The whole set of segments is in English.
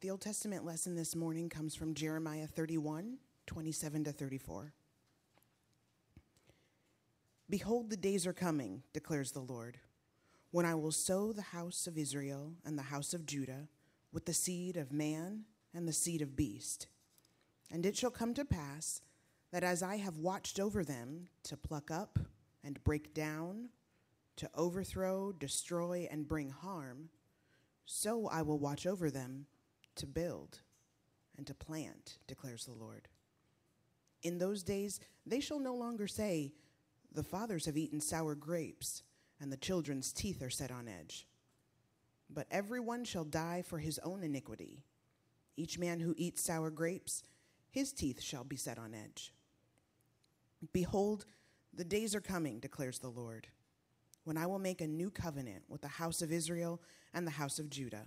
The Old Testament lesson this morning comes from Jeremiah 31 27 to 34. Behold, the days are coming, declares the Lord, when I will sow the house of Israel and the house of Judah with the seed of man and the seed of beast. And it shall come to pass that as I have watched over them to pluck up and break down, to overthrow, destroy, and bring harm, so I will watch over them to build and to plant, declares the Lord. In those days they shall no longer say, The fathers have eaten sour grapes, and the children's teeth are set on edge. But everyone shall die for his own iniquity. Each man who eats sour grapes, his teeth shall be set on edge. Behold, the days are coming, declares the Lord, when I will make a new covenant with the house of Israel and the house of Judah,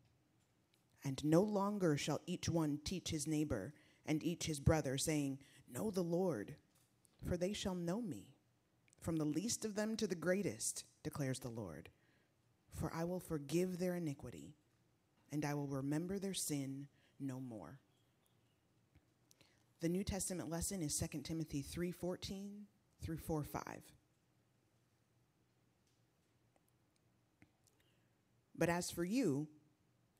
And no longer shall each one teach his neighbor and each his brother, saying, Know the Lord, for they shall know me, from the least of them to the greatest, declares the Lord. For I will forgive their iniquity, and I will remember their sin no more. The New Testament lesson is 2 Timothy 3:14 through 4:5. But as for you,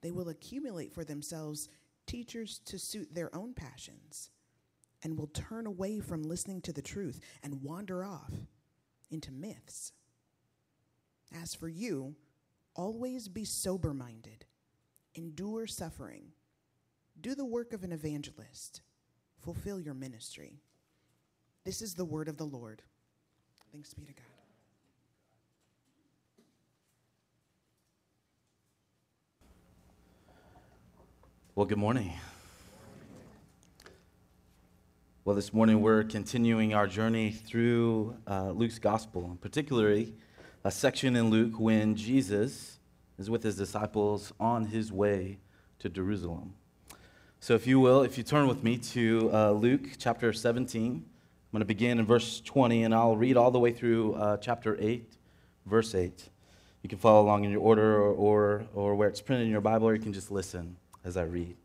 they will accumulate for themselves teachers to suit their own passions, and will turn away from listening to the truth and wander off into myths. As for you, always be sober minded, endure suffering, do the work of an evangelist fulfill your ministry. This is the word of the Lord. Thanks be to God. Well, good morning. Well, this morning we're continuing our journey through uh, Luke's gospel, particularly a section in Luke when Jesus is with his disciples on his way to Jerusalem. So, if you will, if you turn with me to uh, Luke chapter 17, I'm going to begin in verse 20, and I'll read all the way through uh, chapter 8, verse 8. You can follow along in your order or, or, or where it's printed in your Bible, or you can just listen as I read.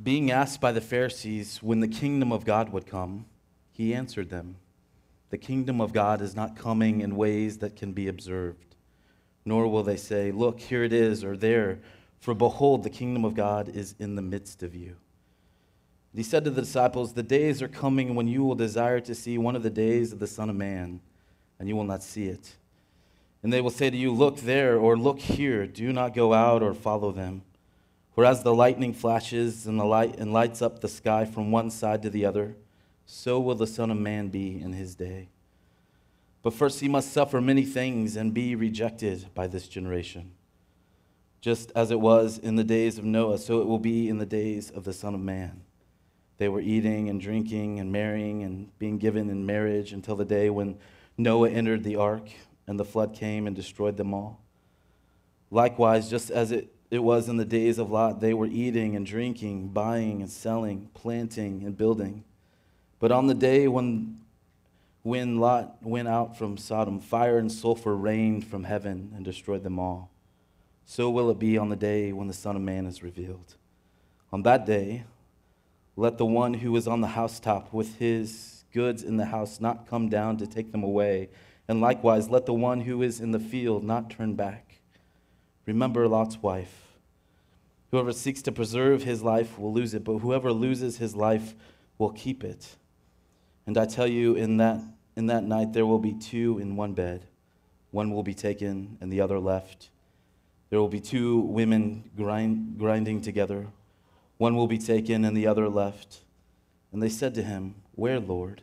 Being asked by the Pharisees when the kingdom of God would come, he answered them The kingdom of God is not coming in ways that can be observed nor will they say, Look, here it is, or there, for behold, the kingdom of God is in the midst of you. He said to the disciples, The days are coming when you will desire to see one of the days of the Son of Man, and you will not see it. And they will say to you, Look there, or look here, do not go out or follow them. For as the lightning flashes and, the light, and lights up the sky from one side to the other, so will the Son of Man be in his day. But first, he must suffer many things and be rejected by this generation. Just as it was in the days of Noah, so it will be in the days of the Son of Man. They were eating and drinking and marrying and being given in marriage until the day when Noah entered the ark and the flood came and destroyed them all. Likewise, just as it it was in the days of Lot. They were eating and drinking, buying and selling, planting and building. But on the day when, when Lot went out from Sodom, fire and sulfur rained from heaven and destroyed them all. So will it be on the day when the Son of Man is revealed. On that day, let the one who is on the housetop with his goods in the house not come down to take them away. And likewise, let the one who is in the field not turn back. Remember Lot's wife. Whoever seeks to preserve his life will lose it, but whoever loses his life will keep it. And I tell you, in that, in that night there will be two in one bed. One will be taken and the other left. There will be two women grind, grinding together. One will be taken and the other left. And they said to him, Where, Lord?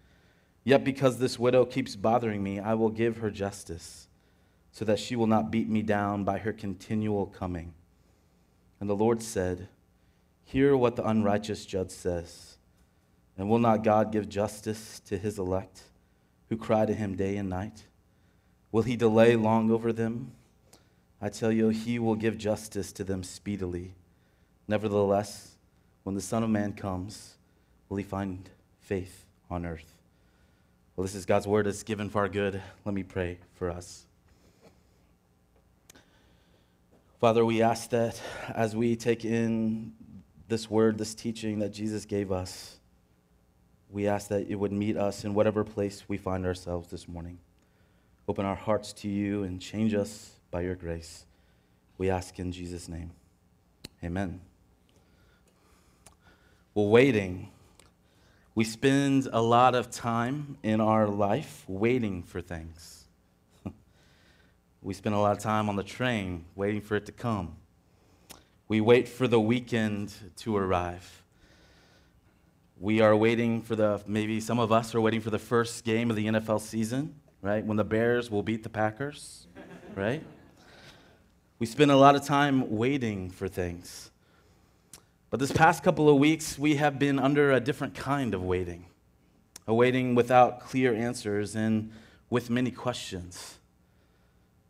yet because this widow keeps bothering me, I will give her justice, so that she will not beat me down by her continual coming. And the Lord said, Hear what the unrighteous judge says. And will not God give justice to his elect, who cry to him day and night? Will he delay long over them? I tell you, he will give justice to them speedily. Nevertheless, when the Son of Man comes, will he find faith on earth? Well, this is God's word that's given for our good. Let me pray for us. Father, we ask that as we take in this word, this teaching that Jesus gave us, we ask that it would meet us in whatever place we find ourselves this morning. Open our hearts to you and change us by your grace. We ask in Jesus' name. Amen. Well, waiting. We spend a lot of time in our life waiting for things. we spend a lot of time on the train waiting for it to come. We wait for the weekend to arrive. We are waiting for the, maybe some of us are waiting for the first game of the NFL season, right? When the Bears will beat the Packers, right? We spend a lot of time waiting for things. But this past couple of weeks, we have been under a different kind of waiting, a waiting without clear answers and with many questions.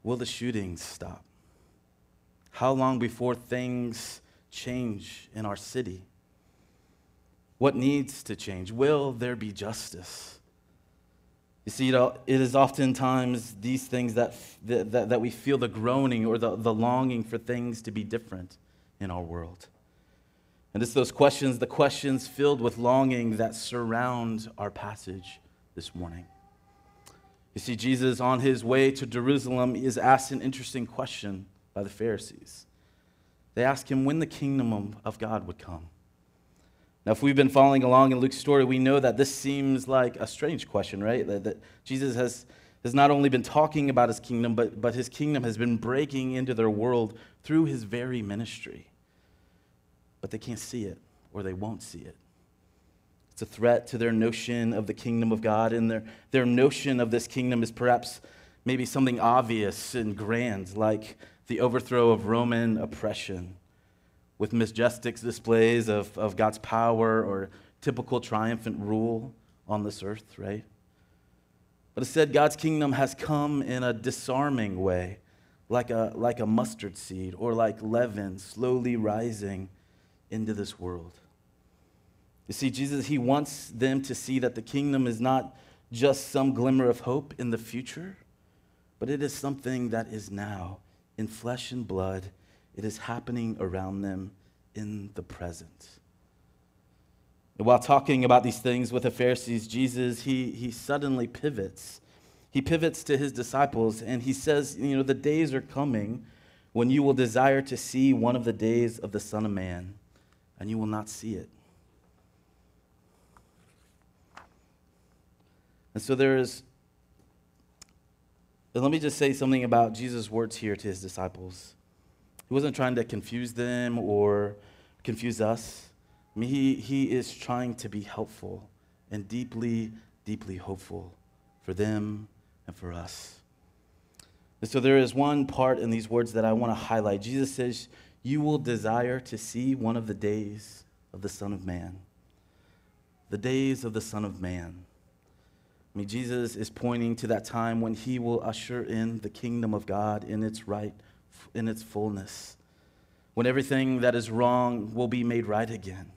Will the shootings stop? How long before things change in our city? What needs to change? Will there be justice? You see, it is oftentimes these things that, that, that we feel the groaning or the, the longing for things to be different in our world. And it's those questions, the questions filled with longing that surround our passage this morning. You see, Jesus, on his way to Jerusalem, is asked an interesting question by the Pharisees. They ask him when the kingdom of God would come. Now, if we've been following along in Luke's story, we know that this seems like a strange question, right? That, that Jesus has, has not only been talking about his kingdom, but, but his kingdom has been breaking into their world through his very ministry but they can't see it or they won't see it. It's a threat to their notion of the kingdom of God, and their, their notion of this kingdom is perhaps maybe something obvious and grand, like the overthrow of Roman oppression, with majestic displays of, of God's power or typical triumphant rule on this earth, right? But instead, God's kingdom has come in a disarming way, like a, like a mustard seed or like leaven slowly rising into this world. You see, Jesus, he wants them to see that the kingdom is not just some glimmer of hope in the future, but it is something that is now in flesh and blood. It is happening around them in the present. And while talking about these things with the Pharisees, Jesus, he, he suddenly pivots. He pivots to his disciples and he says, You know, the days are coming when you will desire to see one of the days of the Son of Man and you will not see it. And so there is, let me just say something about Jesus' words here to his disciples. He wasn't trying to confuse them or confuse us. I mean, he, he is trying to be helpful and deeply, deeply hopeful for them and for us. And so there is one part in these words that I want to highlight. Jesus says, You will desire to see one of the days of the Son of Man. The days of the Son of Man. I mean, Jesus is pointing to that time when he will usher in the kingdom of God in its right, in its fullness, when everything that is wrong will be made right again.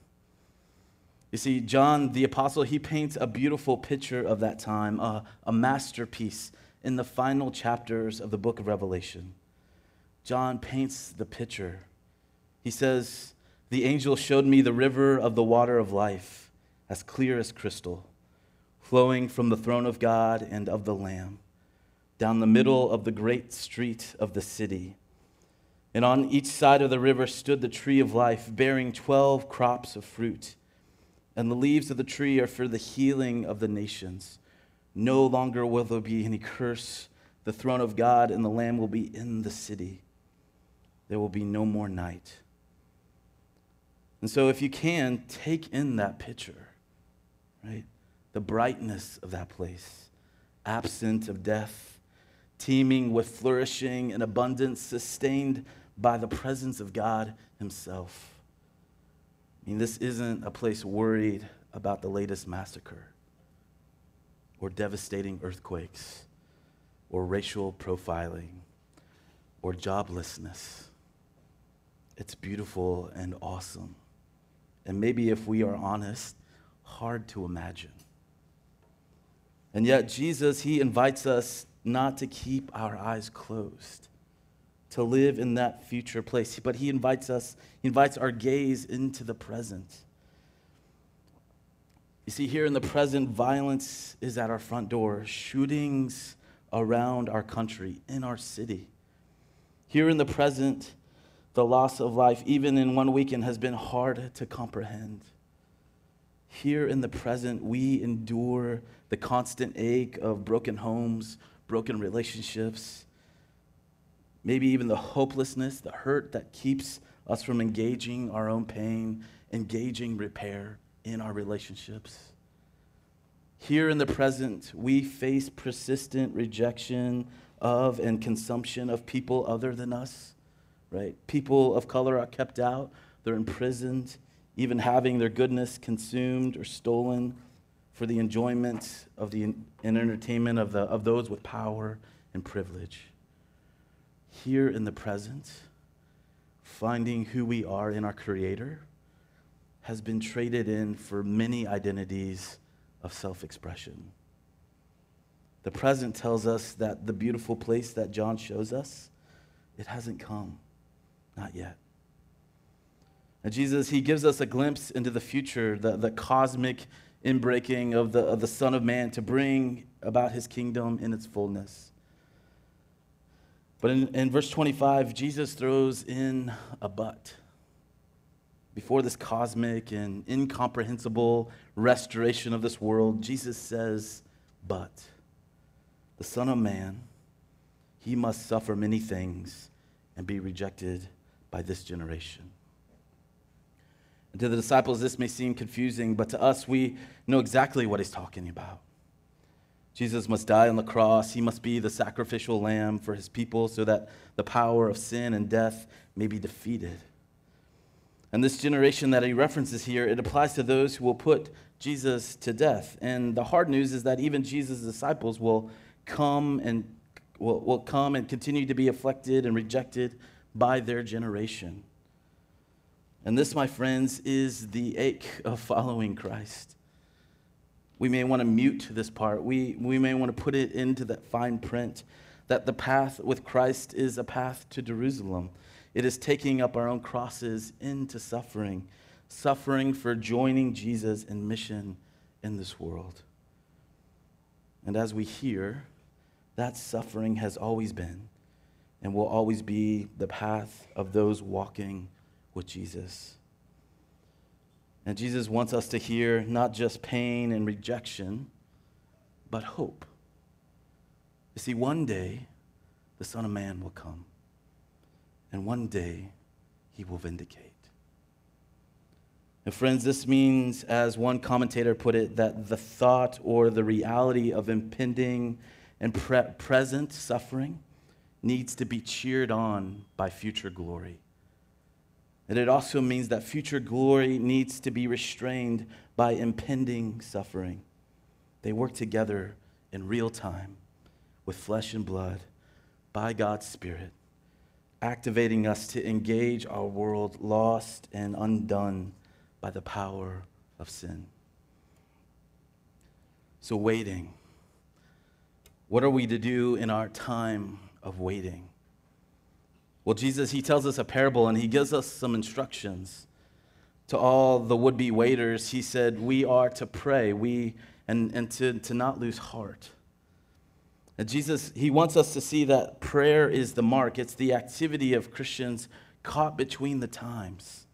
You see, John the Apostle, he paints a beautiful picture of that time, a, a masterpiece in the final chapters of the book of Revelation. John paints the picture. He says, The angel showed me the river of the water of life, as clear as crystal, flowing from the throne of God and of the Lamb, down the middle of the great street of the city. And on each side of the river stood the tree of life, bearing twelve crops of fruit and the leaves of the tree are for the healing of the nations. No longer will there be any curse. The throne of God and the Lamb will be in the city. There will be no more night. And so, if you can, take in that picture, right? The brightness of that place, absent of death, teeming with flourishing and abundance, sustained by the presence of God Himself. I mean, this isn't a place worried about the latest massacre or devastating earthquakes or racial profiling or joblessness. It's beautiful and awesome. And maybe if we are honest, hard to imagine. And yet, Jesus, He invites us not to keep our eyes closed to live in that future place. But he invites us, he invites our gaze into the present. You see, here in the present, violence is at our front door, shootings around our country, in our city. Here in the present, the loss of life, even in one weekend, has been hard to comprehend. Here in the present, we endure the constant ache of broken homes, broken relationships, maybe even the hopelessness, the hurt that keeps us from engaging our own pain, engaging repair in our relationships. Here in the present, we face persistent rejection of and consumption of people other than us, right? People of color are kept out, they're imprisoned, even having their goodness consumed or stolen for the enjoyment of the and entertainment of, the, of those with power and privilege here in the present, finding who we are in our Creator, has been traded in for many identities of self expression. The present tells us that the beautiful place that John shows us, it hasn't come. Not yet. And Jesus, he gives us a glimpse into the future, the, the cosmic inbreaking of the, of the Son of Man to bring about his kingdom in its fullness. But in, in verse 25, Jesus throws in a but. Before this cosmic and incomprehensible restoration of this world, Jesus says, But the Son of Man, he must suffer many things and be rejected by this generation. And to the disciples, this may seem confusing, but to us, we know exactly what he's talking about. Jesus must die on the cross. He must be the sacrificial lamb for his people so that the power of sin and death may be defeated. And this generation that he references here, it applies to those who will put Jesus to death. And the hard news is that even Jesus' disciples will come and will, will come and continue to be afflicted and rejected by their generation. And this, my friends, is the ache of following Christ. We may want to mute this part. We, we may want to put it into that fine print that the path with Christ is a path to Jerusalem. It is taking up our own crosses into suffering, suffering for joining Jesus in mission in this world. And as we hear, that suffering has always been and will always be the path of those walking with Jesus. And Jesus wants us to hear not just pain and rejection, but hope. You see, one day the Son of Man will come. and one day he will vindicate. And, friends, this means, as one commentator put it, that the thought or the reality of impending and pre- present suffering needs to be cheered on by future glory. And it also means that future glory needs to be restrained by impending suffering. They work together in real time with flesh and blood by God's Spirit, activating us to engage our world lost and undone by the power of sin. So, waiting. What are we to do in our time of waiting? Well, Jesus, he tells us a parable and he gives us some instructions to all the would be waiters. He said, We are to pray we, and, and to, to not lose heart. And Jesus, he wants us to see that prayer is the mark, it's the activity of Christians caught between the times.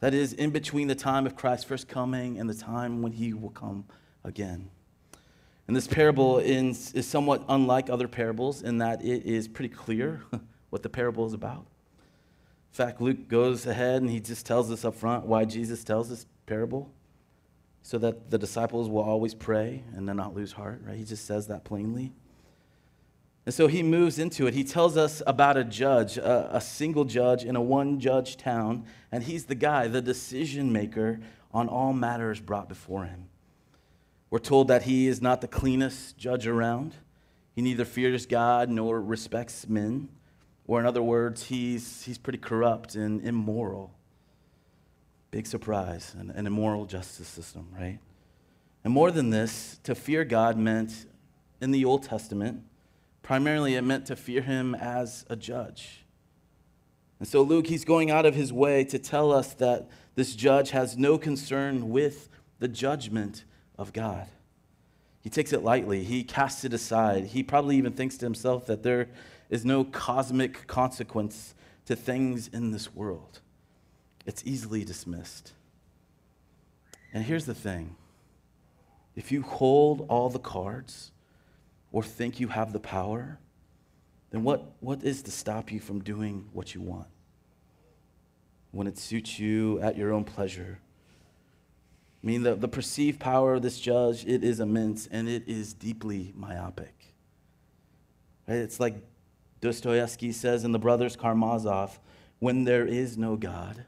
That is, in between the time of Christ's first coming and the time when he will come again. And this parable is, is somewhat unlike other parables in that it is pretty clear what the parable is about. In fact, Luke goes ahead and he just tells us up front why Jesus tells this parable so that the disciples will always pray and then not lose heart, right? He just says that plainly. And so he moves into it. He tells us about a judge, a, a single judge in a one judge town, and he's the guy, the decision maker on all matters brought before him. We're told that he is not the cleanest judge around. He neither fears God nor respects men. Or, in other words, he's, he's pretty corrupt and immoral. Big surprise, an, an immoral justice system, right? And more than this, to fear God meant in the Old Testament, Primarily, it meant to fear him as a judge. And so, Luke, he's going out of his way to tell us that this judge has no concern with the judgment of God. He takes it lightly, he casts it aside. He probably even thinks to himself that there is no cosmic consequence to things in this world, it's easily dismissed. And here's the thing if you hold all the cards, or think you have the power, then what, what is to stop you from doing what you want? When it suits you at your own pleasure. I mean, the, the perceived power of this judge, it is immense and it is deeply myopic. Right? It's like Dostoevsky says in The Brothers Karamazov when there is no God,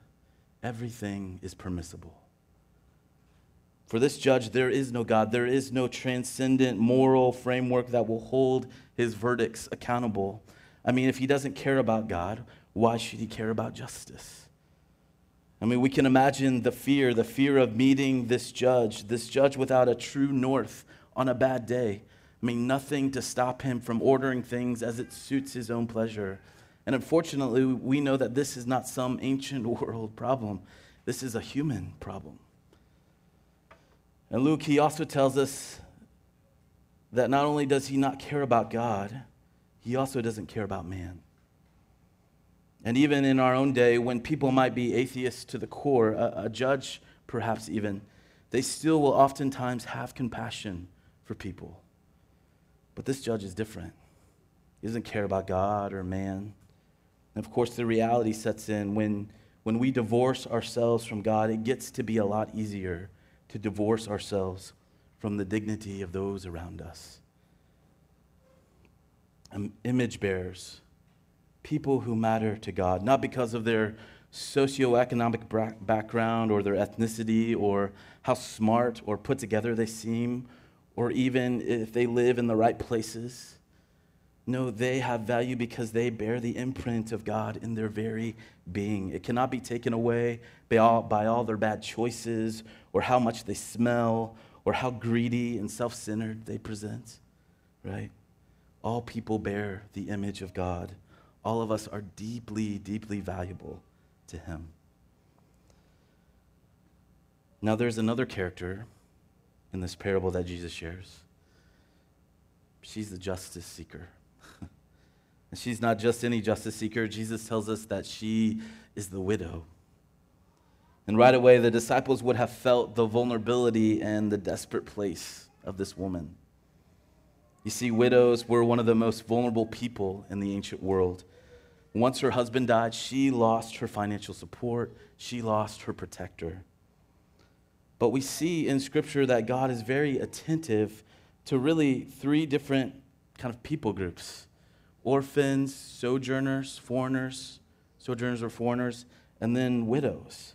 everything is permissible. For this judge, there is no God. There is no transcendent moral framework that will hold his verdicts accountable. I mean, if he doesn't care about God, why should he care about justice? I mean, we can imagine the fear, the fear of meeting this judge, this judge without a true north on a bad day. I mean, nothing to stop him from ordering things as it suits his own pleasure. And unfortunately, we know that this is not some ancient world problem, this is a human problem. And Luke, he also tells us that not only does he not care about God, he also doesn't care about man. And even in our own day, when people might be atheists to the core, a, a judge perhaps even, they still will oftentimes have compassion for people. But this judge is different. He doesn't care about God or man. And of course, the reality sets in when, when we divorce ourselves from God, it gets to be a lot easier to divorce ourselves from the dignity of those around us. Um, image bearers, people who matter to God, not because of their socioeconomic background or their ethnicity or how smart or put together they seem or even if they live in the right places. No, they have value because they bear the imprint of God in their very being. It cannot be taken away by all, by all their bad choices or how much they smell or how greedy and self centered they present, right? All people bear the image of God. All of us are deeply, deeply valuable to Him. Now, there's another character in this parable that Jesus shares. She's the justice seeker. And she's not just any justice seeker. Jesus tells us that she is the widow. And right away, the disciples would have felt the vulnerability and the desperate place of this woman. You see, widows were one of the most vulnerable people in the ancient world. Once her husband died, she lost her financial support, she lost her protector. But we see in Scripture that God is very attentive to really three different kind of people groups orphans, sojourners, foreigners, sojourners or foreigners, and then widows.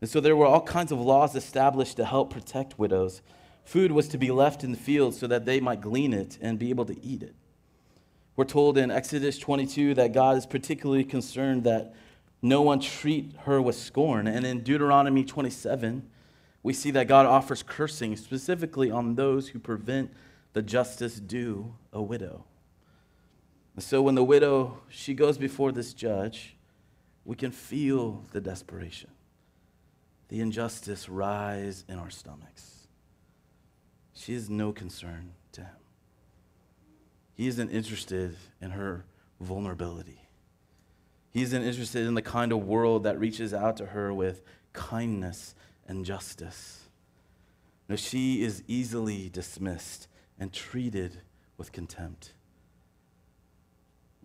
And so there were all kinds of laws established to help protect widows. Food was to be left in the field so that they might glean it and be able to eat it. We're told in Exodus 22 that God is particularly concerned that no one treat her with scorn. And in Deuteronomy 27, we see that God offers cursing specifically on those who prevent the justice due a widow. So when the widow she goes before this judge, we can feel the desperation. The injustice rise in our stomachs. She has no concern. He isn't interested in her vulnerability. He isn't interested in the kind of world that reaches out to her with kindness and justice. No, she is easily dismissed and treated with contempt.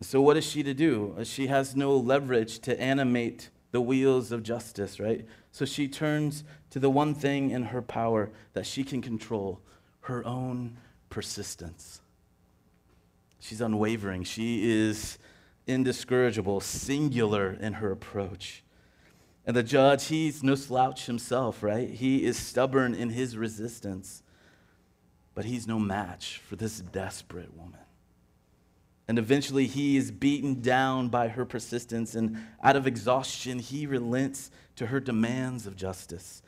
So, what is she to do? She has no leverage to animate the wheels of justice, right? So, she turns to the one thing in her power that she can control her own persistence. She's unwavering. She is indiscourageable, singular in her approach. And the judge, he's no slouch himself, right? He is stubborn in his resistance, but he's no match for this desperate woman. And eventually, he is beaten down by her persistence, and out of exhaustion, he relents to her demands of justice.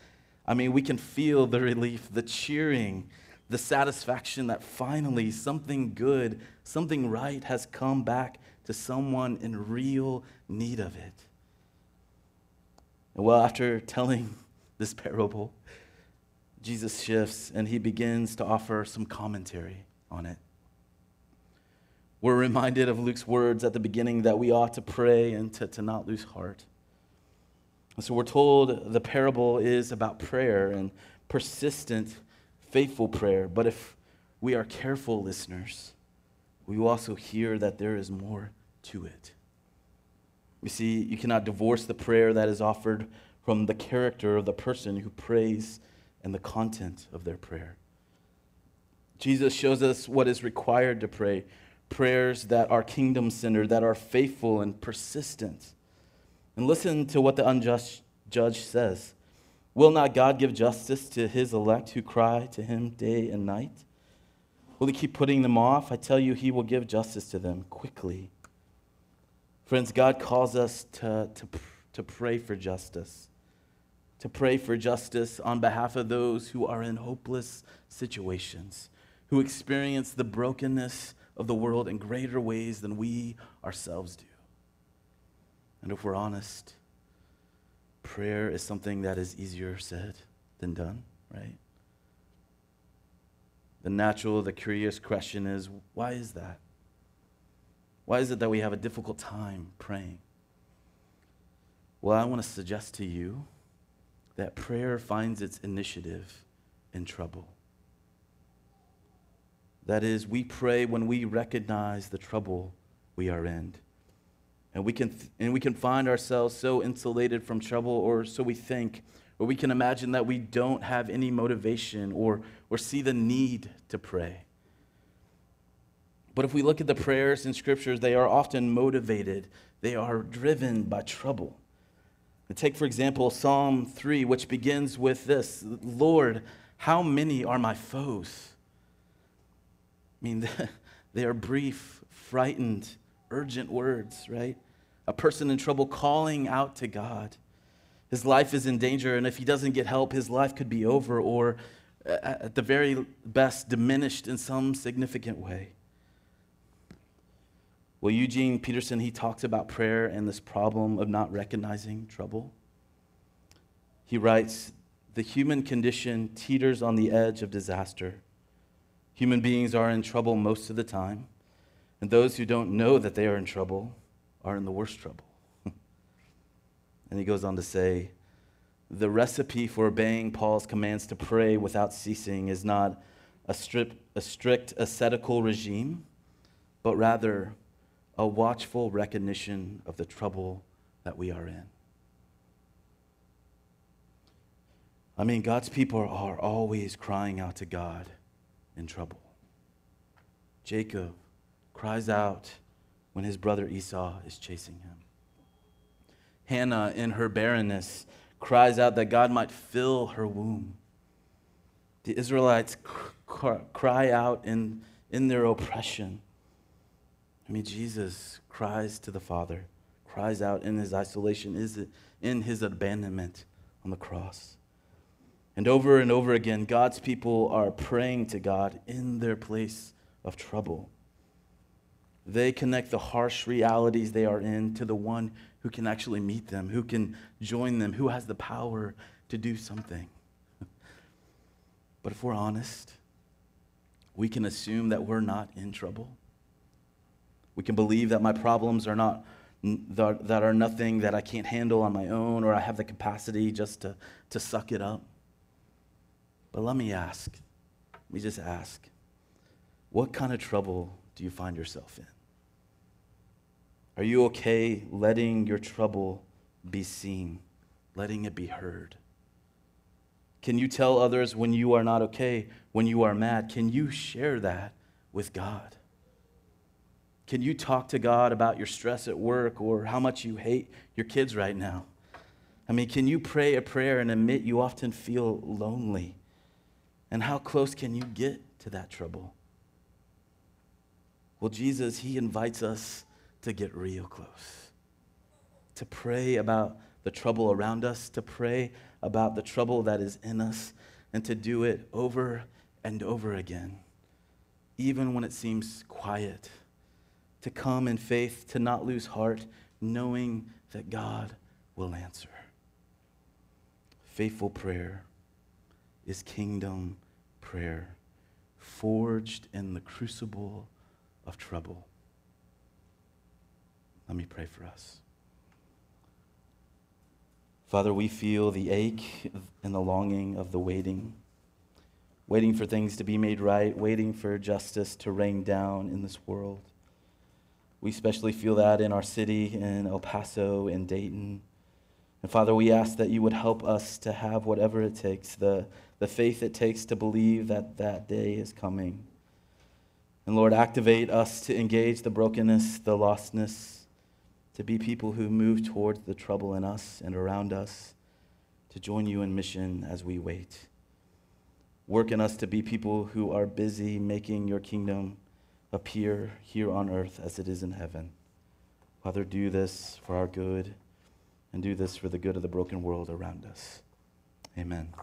I mean, we can feel the relief, the cheering, the satisfaction that finally something good, something right has come back to someone in real need of it. Well, after telling this parable, Jesus shifts and he begins to offer some commentary on it. We're reminded of Luke's words at the beginning that we ought to pray and to, to not lose heart. And so we're told the parable is about prayer and persistent faithful prayer. But if we are careful listeners, we will also hear that there is more to it. You see, you cannot divorce the prayer that is offered from the character of the person who prays and the content of their prayer. Jesus shows us what is required to pray prayers that are kingdom centered, that are faithful and persistent. And listen to what the unjust judge says. Will not God give justice to his elect who cry to him day and night? Will he keep putting them off? I tell you, he will give justice to them quickly. Friends, God calls us to, to, to pray for justice, to pray for justice on behalf of those who are in hopeless situations, who experience the brokenness of the world in greater ways than we ourselves do. And if we're honest, prayer is something that is easier said than done, right? The natural, the curious question is why is that? Why is it that we have a difficult time praying? Well, I want to suggest to you that prayer finds its initiative in trouble. That is, we pray when we recognize the trouble we are in. And we, can th- and we can find ourselves so insulated from trouble, or so we think, or we can imagine that we don't have any motivation or, or see the need to pray. But if we look at the prayers in scriptures, they are often motivated, they are driven by trouble. Take, for example, Psalm 3, which begins with this Lord, how many are my foes? I mean, they are brief, frightened, urgent words, right? A person in trouble calling out to God. His life is in danger, and if he doesn't get help, his life could be over or, uh, at the very best, diminished in some significant way. Well, Eugene Peterson, he talks about prayer and this problem of not recognizing trouble. He writes The human condition teeters on the edge of disaster. Human beings are in trouble most of the time. And those who don't know that they are in trouble are in the worst trouble. and he goes on to say the recipe for obeying Paul's commands to pray without ceasing is not a strict, a strict ascetical regime, but rather a watchful recognition of the trouble that we are in. I mean, God's people are always crying out to God in trouble. Jacob cries out when his brother Esau is chasing him. Hannah, in her barrenness, cries out that God might fill her womb. The Israelites cry out in, in their oppression. I mean, Jesus cries to the Father, cries out in his isolation, is in his abandonment on the cross. And over and over again, God's people are praying to God in their place of trouble. They connect the harsh realities they are in to the one who can actually meet them, who can join them, who has the power to do something. But if we're honest, we can assume that we're not in trouble. We can believe that my problems are not that are nothing that I can't handle on my own or I have the capacity just to, to suck it up. But let me ask, let me just ask, what kind of trouble do you find yourself in? Are you okay letting your trouble be seen, letting it be heard? Can you tell others when you are not okay, when you are mad? Can you share that with God? Can you talk to God about your stress at work or how much you hate your kids right now? I mean, can you pray a prayer and admit you often feel lonely? And how close can you get to that trouble? Well, Jesus, He invites us to get real close, to pray about the trouble around us, to pray about the trouble that is in us, and to do it over and over again, even when it seems quiet. To come in faith, to not lose heart, knowing that God will answer. Faithful prayer is kingdom prayer, forged in the crucible of trouble. Let me pray for us. Father, we feel the ache and the longing of the waiting, waiting for things to be made right, waiting for justice to rain down in this world. We especially feel that in our city, in El Paso, in Dayton. And Father, we ask that you would help us to have whatever it takes, the, the faith it takes to believe that that day is coming. And Lord, activate us to engage the brokenness, the lostness, to be people who move towards the trouble in us and around us, to join you in mission as we wait. Work in us to be people who are busy making your kingdom appear here on earth as it is in heaven. Father, do this for our good and do this for the good of the broken world around us. Amen.